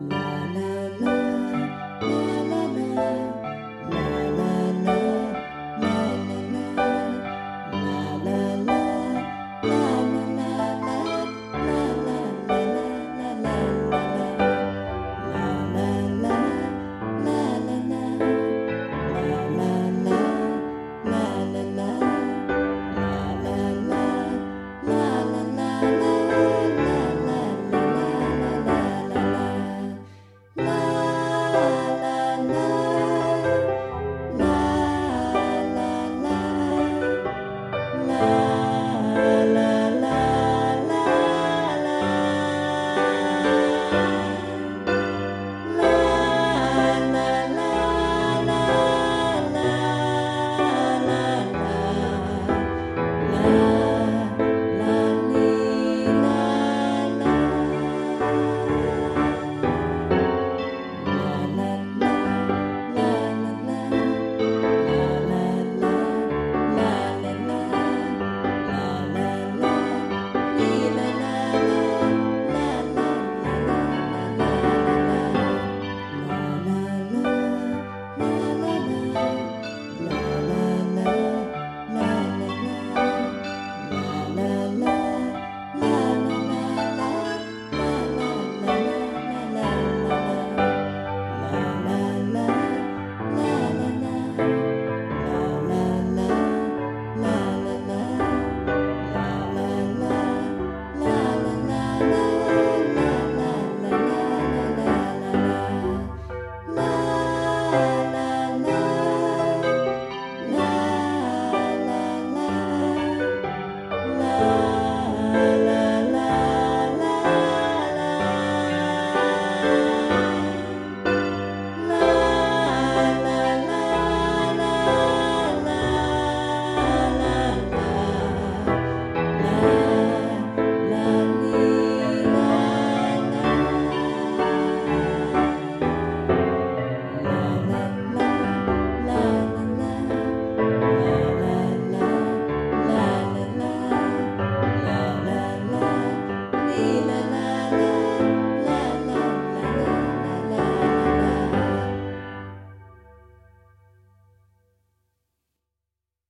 la la.